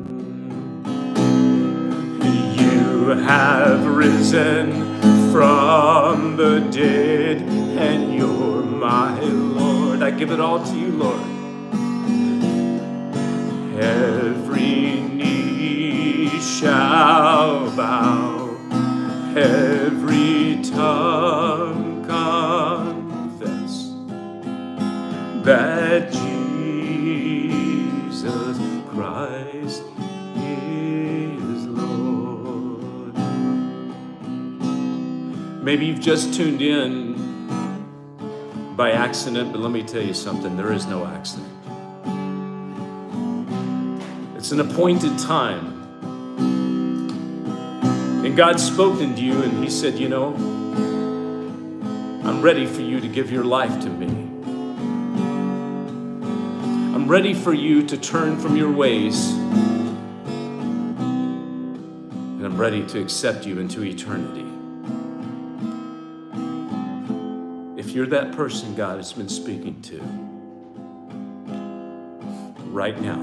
You have risen from the dead, and you're my Lord. I give it all to you, Lord. Every knee shall bow, Maybe you've just tuned in by accident, but let me tell you something there is no accident. It's an appointed time. And God spoke into you and He said, You know, I'm ready for you to give your life to me. I'm ready for you to turn from your ways. And I'm ready to accept you into eternity. You're that person God has been speaking to, right now,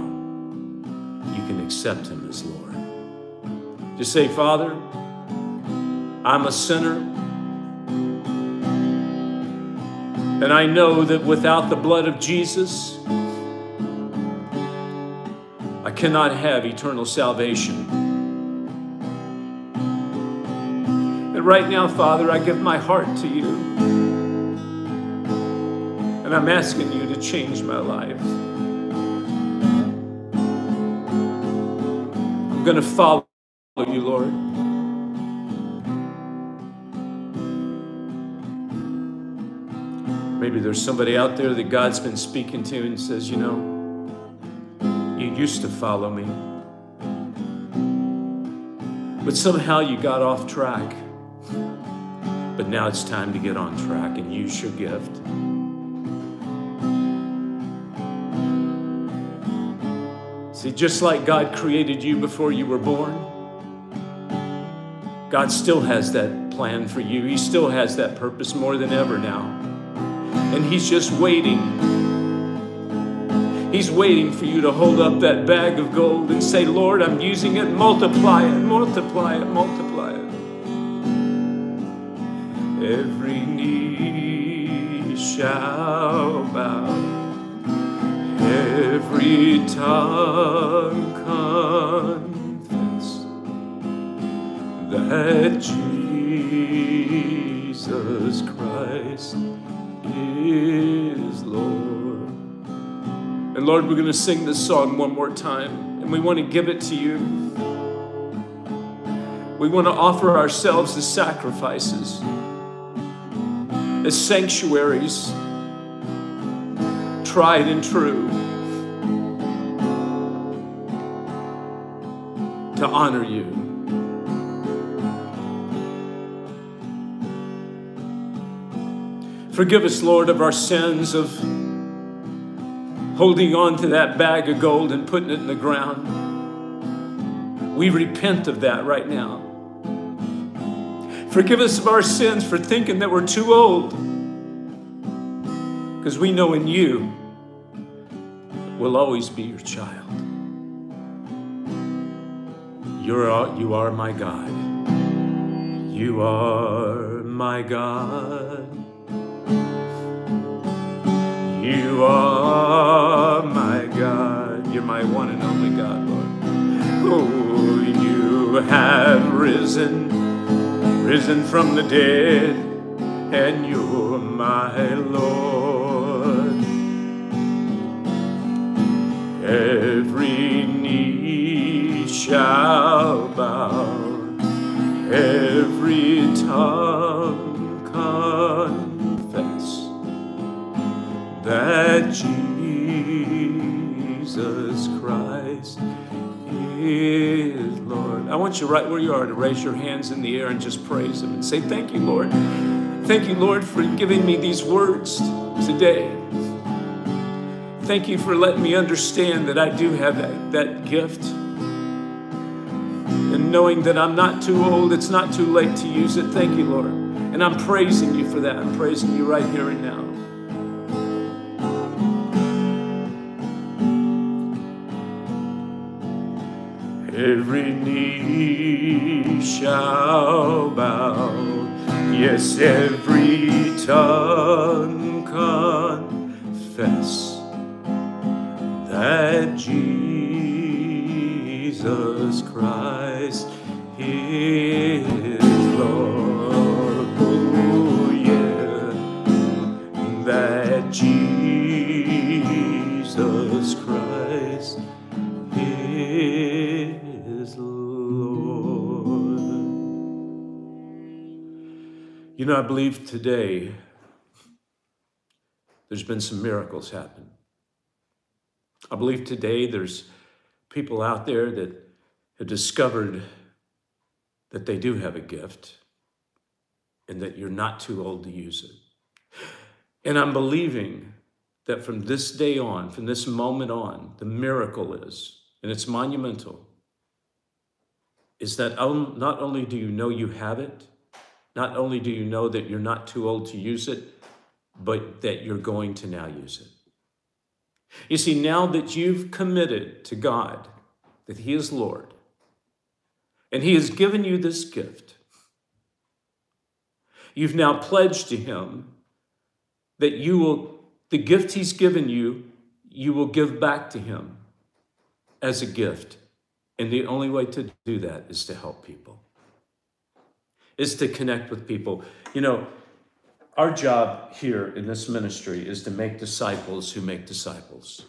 you can accept Him as Lord. Just say, Father, I'm a sinner. And I know that without the blood of Jesus, I cannot have eternal salvation. And right now, Father, I give my heart to you. And I'm asking you to change my life. I'm going to follow you, Lord. Maybe there's somebody out there that God's been speaking to and says, you know, you used to follow me, but somehow you got off track. But now it's time to get on track and use your gift. See, just like God created you before you were born, God still has that plan for you. He still has that purpose more than ever now. And He's just waiting. He's waiting for you to hold up that bag of gold and say, Lord, I'm using it. Multiply it, multiply it, multiply it. Every knee shall bow, every tongue confess that Jesus Christ is Lord. And Lord, we're going to sing this song one more time, and we want to give it to you. We want to offer ourselves as sacrifices, as sanctuaries, tried and true, to honor you. Forgive us, Lord, of our sins of holding on to that bag of gold and putting it in the ground. We repent of that right now. Forgive us of our sins for thinking that we're too old. Because we know in you we'll always be your child. You're, you are my God. You are my God. You are my God. You're my one and only God, Lord. Oh, you have risen, risen from the dead, and you're my Lord. Every knee shall bow, every tongue confess that Jesus Christ is Lord. I want you right where you are to raise your hands in the air and just praise Him and say, Thank you, Lord. Thank you, Lord, for giving me these words today. Thank you for letting me understand that I do have that, that gift. And knowing that I'm not too old, it's not too late to use it. Thank you, Lord. And I'm praising you for that. I'm praising you right here and now. Every knee shall bow, yes, every tongue confess that Jesus Christ is Lord. Oh, yeah, that Jesus Christ is Lord. You know, I believe today there's been some miracles happen. I believe today there's people out there that have discovered that they do have a gift and that you're not too old to use it. And I'm believing that from this day on, from this moment on, the miracle is, and it's monumental, is that not only do you know you have it, not only do you know that you're not too old to use it, but that you're going to now use it. You see, now that you've committed to God that He is Lord, and He has given you this gift, you've now pledged to Him that you will, the gift He's given you, you will give back to Him as a gift. And the only way to do that is to help people, is to connect with people. You know, our job here in this ministry is to make disciples who make disciples.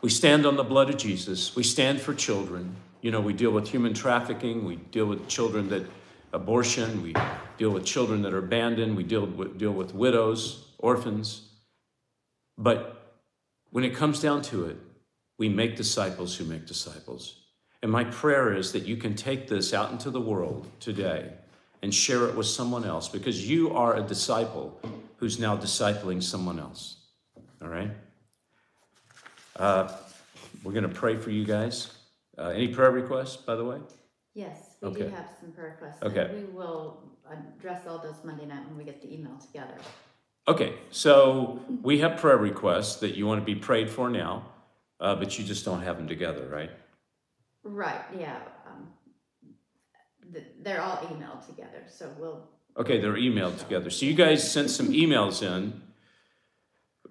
We stand on the blood of Jesus. We stand for children. You know, we deal with human trafficking. We deal with children that abortion. We deal with children that are abandoned. We deal with, deal with widows, orphans. But when it comes down to it, we make disciples who make disciples. And my prayer is that you can take this out into the world today and share it with someone else because you are a disciple who's now discipling someone else. All right? Uh, we're going to pray for you guys. Uh, any prayer requests, by the way? Yes, we do have some prayer requests. Okay. We will address all those Monday night when we get the email together. Okay, so we have prayer requests that you want to be prayed for now, uh, but you just don't have them together, right? Right, yeah they're all emailed together, so we'll, Okay, they're emailed together. So you guys sent some emails in.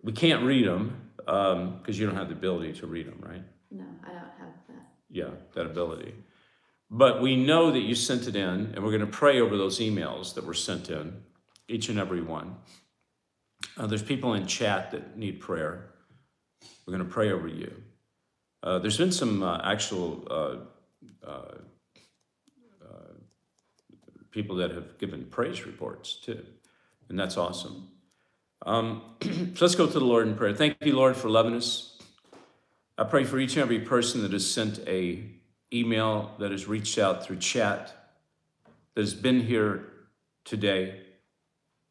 We can't read them because you don't have the ability to read them, right? no, I don't have that. Yeah, that ability. But we know that you sent it in, and we're going to pray over those emails that were sent in, each and every one. Uh, there's people in chat that need prayer. We're going to pray over you. Uh, there's been some uh, actual uh, uh, people that have given praise reports too. And that's awesome. Um, so let's go to the Lord in prayer. Thank you, Lord, for loving us. I pray for each and every person that has sent a email, that has reached out through chat, that has been here today,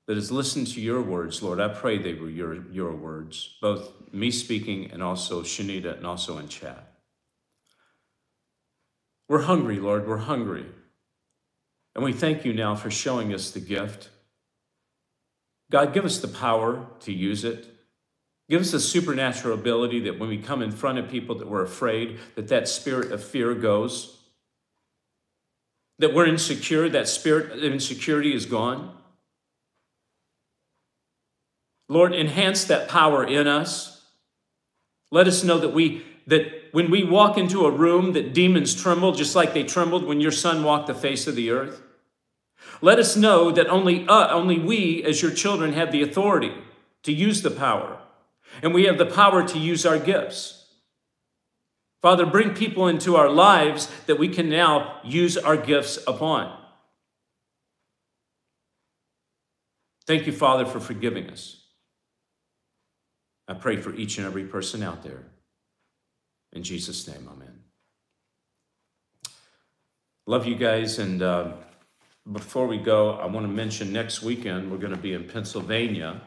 that has listened to your words, Lord. I pray they were your, your words, both me speaking and also Shanita and also in chat. We're hungry, Lord. We're hungry. And we thank you now for showing us the gift. God, give us the power to use it. Give us a supernatural ability that when we come in front of people that we're afraid, that that spirit of fear goes. That we're insecure, that spirit of insecurity is gone. Lord, enhance that power in us. Let us know that we that when we walk into a room that demons tremble just like they trembled when your son walked the face of the earth? Let us know that only, uh, only we, as your children, have the authority to use the power, and we have the power to use our gifts. Father, bring people into our lives that we can now use our gifts upon. Thank you, Father, for forgiving us. I pray for each and every person out there. In Jesus' name, amen. Love you guys. And uh, before we go, I want to mention next weekend we're going to be in Pennsylvania.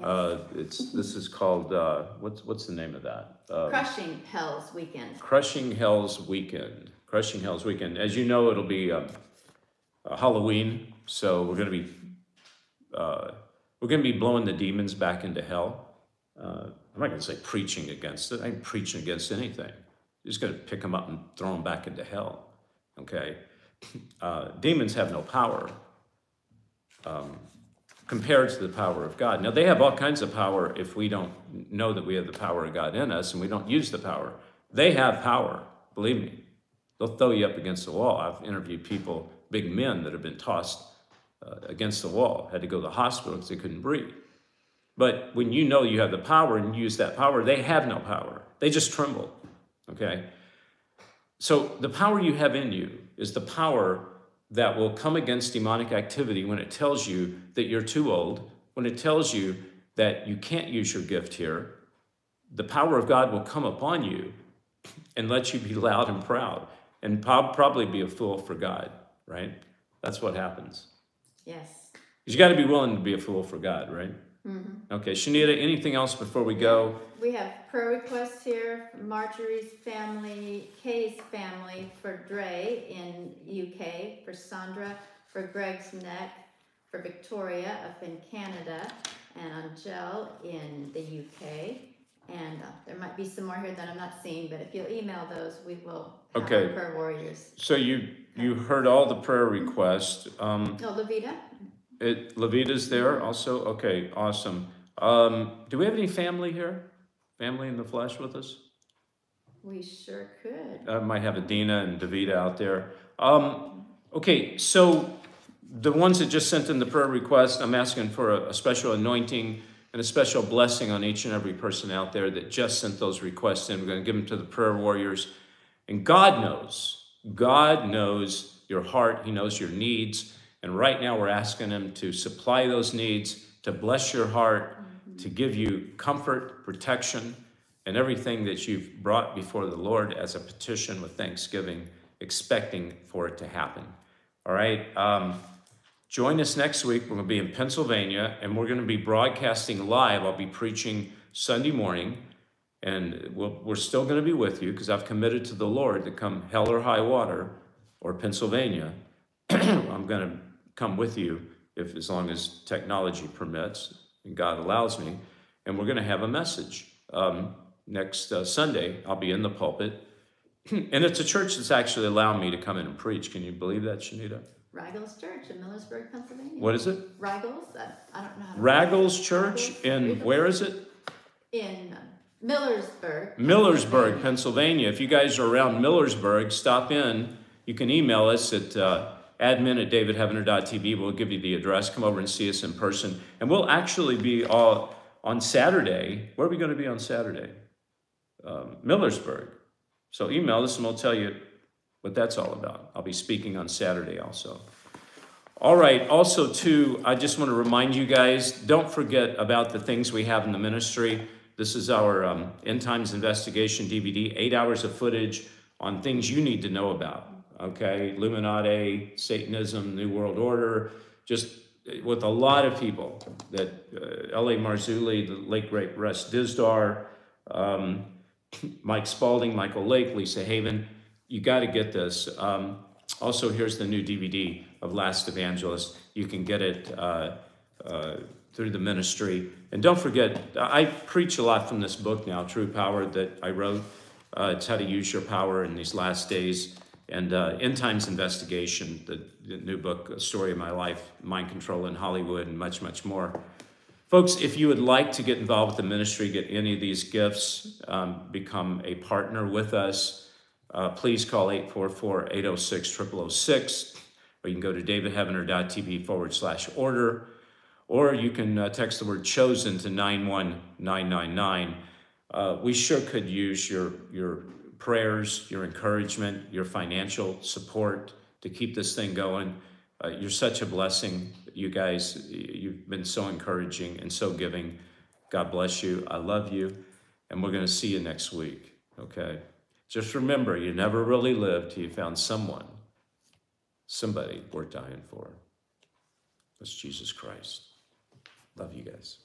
Uh, it's this is called uh, what's what's the name of that? Uh, Crushing Hell's Weekend. Crushing Hell's Weekend. Crushing Hell's Weekend. As you know, it'll be uh, Halloween, so we're going to be uh, we're going to be blowing the demons back into hell. I'm not going to say preaching against it. I ain't preaching against anything. You're just going to pick them up and throw them back into hell. Okay? Uh, demons have no power um, compared to the power of God. Now, they have all kinds of power if we don't know that we have the power of God in us and we don't use the power. They have power, believe me. They'll throw you up against the wall. I've interviewed people, big men, that have been tossed uh, against the wall, had to go to the hospital because they couldn't breathe. But when you know you have the power and use that power, they have no power. They just tremble. Okay? So the power you have in you is the power that will come against demonic activity when it tells you that you're too old, when it tells you that you can't use your gift here. The power of God will come upon you and let you be loud and proud and probably be a fool for God, right? That's what happens. Yes. you got to be willing to be a fool for God, right? Okay, Shanita, anything else before we go? We have prayer requests here from Marjorie's family, Kay's family, for Dre in UK, for Sandra, for Greg's neck, for Victoria up in Canada, and Angel in the UK. And uh, there might be some more here that I'm not seeing, but if you'll email those, we will have Okay. prayer warriors. So you you heard all the prayer requests. Um, No, Levita? It, Levita's there also. Okay, awesome. Um, do we have any family here? Family in the flesh with us? We sure could. I might have Adina and Davida out there. Um, okay, so the ones that just sent in the prayer request, I'm asking for a, a special anointing and a special blessing on each and every person out there that just sent those requests in. We're going to give them to the prayer warriors. And God knows, God knows your heart, He knows your needs. And right now, we're asking Him to supply those needs, to bless your heart, to give you comfort, protection, and everything that you've brought before the Lord as a petition with thanksgiving, expecting for it to happen. All right. Um, join us next week. We're going to be in Pennsylvania and we're going to be broadcasting live. I'll be preaching Sunday morning and we'll, we're still going to be with you because I've committed to the Lord to come hell or high water or Pennsylvania. I'm going to come with you if as long as technology permits and God allows me. And we're going to have a message. Um, next uh, Sunday, I'll be in the pulpit. and it's a church that's actually allowed me to come in and preach. Can you believe that, Shanita? Riggles Church in Millersburg, Pennsylvania. What is it? Riggles? I, I don't know how to Raggles Church in, where is it? in Millersburg. Millersburg, Pennsylvania. If you guys are around Millersburg, stop in. You can email us at uh, admin at davidheavener.tv. We'll give you the address. Come over and see us in person. And we'll actually be all on Saturday. Where are we going to be on Saturday? Um, Millersburg. So email us and we'll tell you what that's all about. I'll be speaking on Saturday also. All right, also, too, I just want to remind you guys don't forget about the things we have in the ministry. This is our um, End Times Investigation DVD, eight hours of footage on things you need to know about. Okay, Illuminati, Satanism, New World Order, just with a lot of people that uh, L.A. Marzulli, the late great Russ Dizdar, um, Mike Spalding, Michael Lake, Lisa Haven. You got to get this. Um, also, here's the new DVD of Last Evangelist. You can get it uh, uh, through the ministry. And don't forget, I preach a lot from this book now, True Power, that I wrote. Uh, it's how to use your power in these last days. And uh, End Times Investigation, the, the new book, A Story of My Life, Mind Control in Hollywood, and much, much more. Folks, if you would like to get involved with the ministry, get any of these gifts, um, become a partner with us, uh, please call 844 806 0006, or you can go to davidheavener.tv forward slash order, or you can uh, text the word chosen to 91999. Uh, we sure could use your, your prayers, your encouragement, your financial support to keep this thing going. Uh, you're such a blessing. You guys, you've been so encouraging and so giving. God bless you. I love you. And we're going to see you next week. Okay? Just remember, you never really lived till you found someone, somebody worth dying for. That's Jesus Christ. Love you guys.